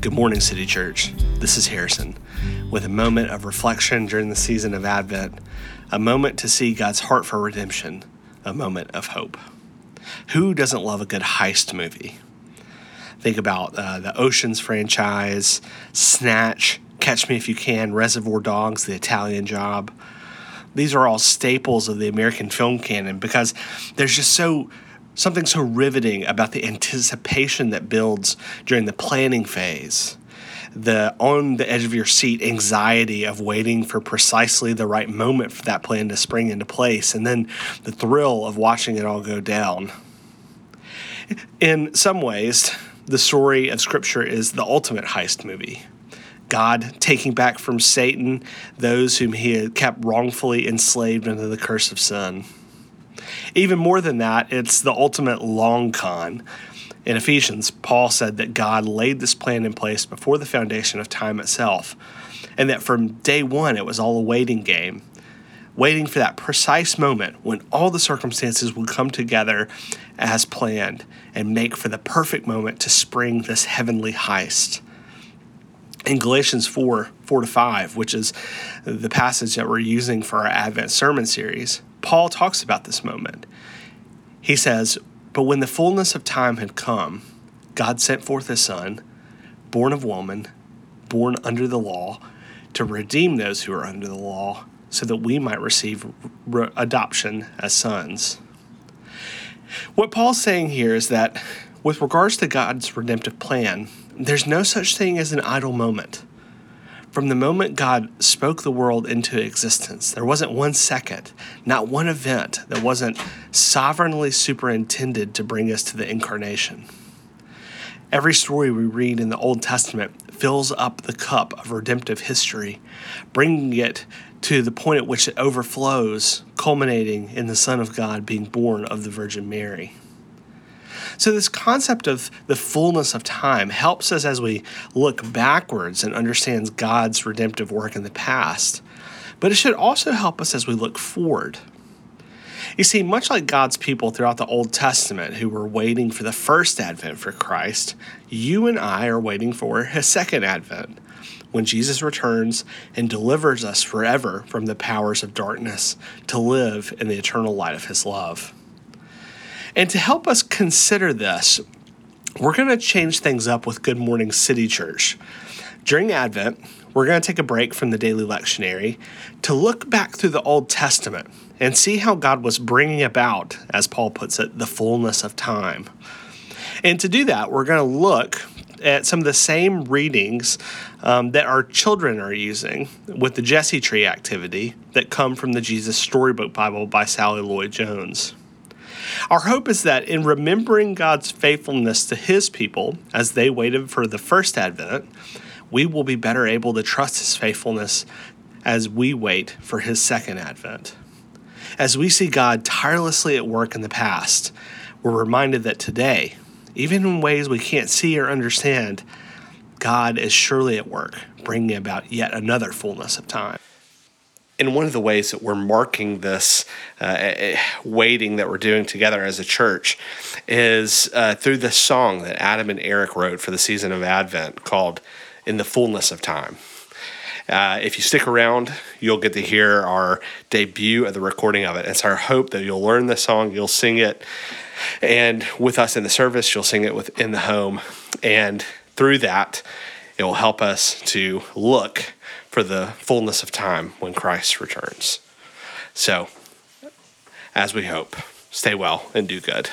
Good morning, City Church. This is Harrison with a moment of reflection during the season of Advent, a moment to see God's heart for redemption, a moment of hope. Who doesn't love a good heist movie? Think about uh, the Oceans franchise, Snatch, Catch Me If You Can, Reservoir Dogs, The Italian Job. These are all staples of the American film canon because there's just so something so riveting about the anticipation that builds during the planning phase. The on the edge of your seat anxiety of waiting for precisely the right moment for that plan to spring into place and then the thrill of watching it all go down. In some ways the story of scripture is the ultimate heist movie God taking back from Satan those whom he had kept wrongfully enslaved under the curse of sin. Even more than that, it's the ultimate long con. In Ephesians, Paul said that God laid this plan in place before the foundation of time itself, and that from day one it was all a waiting game, waiting for that precise moment when all the circumstances would come together as planned and make for the perfect moment to spring this heavenly heist. In Galatians 4 4 to 5, which is the passage that we're using for our Advent sermon series, Paul talks about this moment. He says, But when the fullness of time had come, God sent forth his Son, born of woman, born under the law, to redeem those who are under the law, so that we might receive re- adoption as sons. What Paul's saying here is that with regards to God's redemptive plan, there's no such thing as an idle moment. From the moment God spoke the world into existence, there wasn't one second, not one event that wasn't sovereignly superintended to bring us to the incarnation. Every story we read in the Old Testament fills up the cup of redemptive history, bringing it to the point at which it overflows, culminating in the Son of God being born of the Virgin Mary. So, this concept of the fullness of time helps us as we look backwards and understands God's redemptive work in the past. But it should also help us as we look forward. You see, much like God's people throughout the Old Testament who were waiting for the first advent for Christ, you and I are waiting for his second advent when Jesus returns and delivers us forever from the powers of darkness to live in the eternal light of his love. And to help us consider this, we're going to change things up with Good Morning City Church. During Advent, we're going to take a break from the daily lectionary to look back through the Old Testament and see how God was bringing about, as Paul puts it, the fullness of time. And to do that, we're going to look at some of the same readings um, that our children are using with the Jesse Tree activity that come from the Jesus Storybook Bible by Sally Lloyd Jones. Our hope is that in remembering God's faithfulness to his people as they waited for the first advent, we will be better able to trust his faithfulness as we wait for his second advent. As we see God tirelessly at work in the past, we're reminded that today, even in ways we can't see or understand, God is surely at work, bringing about yet another fullness of time and one of the ways that we're marking this uh, waiting that we're doing together as a church is uh, through this song that Adam and Eric wrote for the season of Advent called In the Fullness of Time. Uh, if you stick around, you'll get to hear our debut of the recording of it. It's our hope that you'll learn the song, you'll sing it, and with us in the service, you'll sing it within the home. And through that, it will help us to look for the fullness of time when Christ returns. So, as we hope, stay well and do good.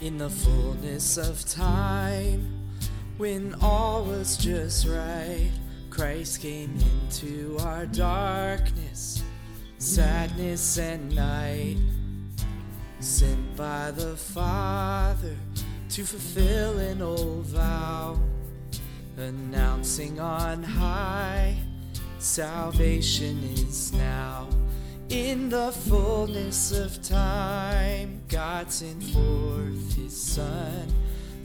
In the fullness of time, when all was just right Christ came into our darkness, sadness, and night. Sent by the Father to fulfill an old vow, announcing on high salvation is now. In the fullness of time, God sent forth his Son,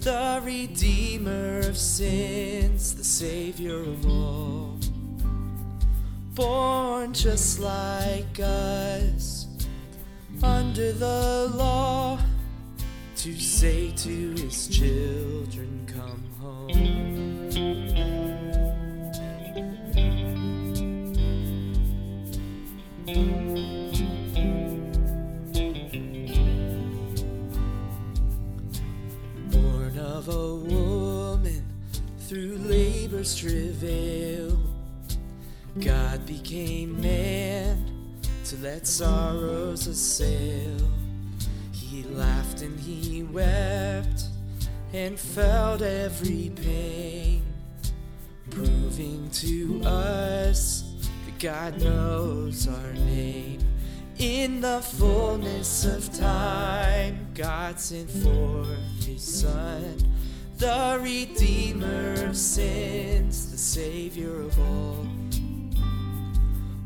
the Redeemer of sins, the Savior of all. Born just like us, under the law, to say to his children, Come home. Of a woman through labor's travail, God became man to let sorrows assail. He laughed and he wept and felt every pain, proving to us that God knows our name. In the fullness of time, God sent forth His Son, the Redeemer of sins, the Savior of all.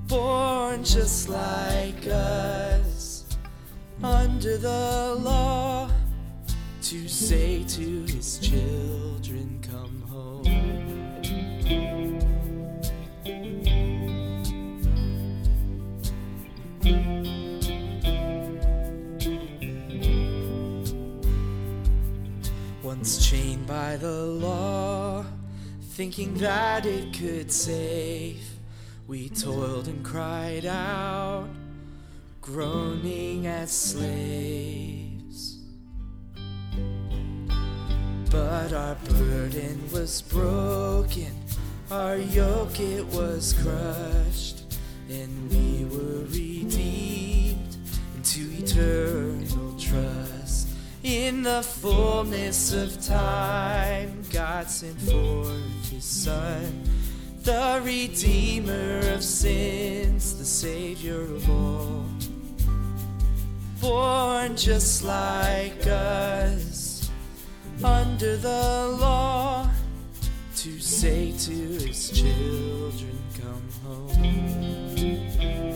Born just like us, under the law, to say to His children, Come home. The law, thinking that it could save, we toiled and cried out, groaning as slaves. But our burden was broken, our yoke it was crushed, and we In the fullness of time, God sent forth His Son, the Redeemer of sins, the Savior of all. Born just like us, under the law, to say to His children, Come home.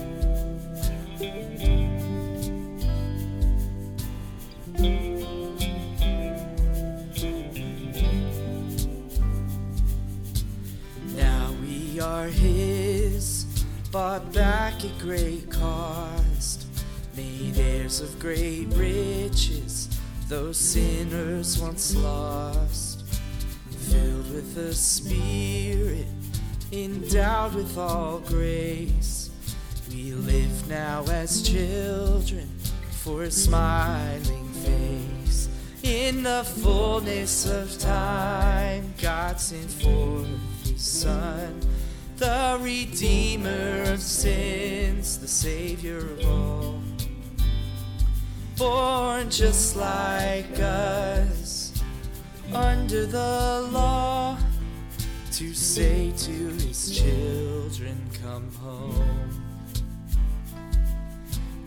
Bought back at great cost, made heirs of great riches, those sinners once lost, filled with the Spirit, endowed with all grace. We live now as children for a smiling face. In the fullness of time, God sent forth His Son, the Redeemer of sins, the Savior of all. Born just like us, under the law, to say to His children, Come home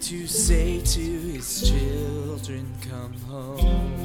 to say to his children, Come home.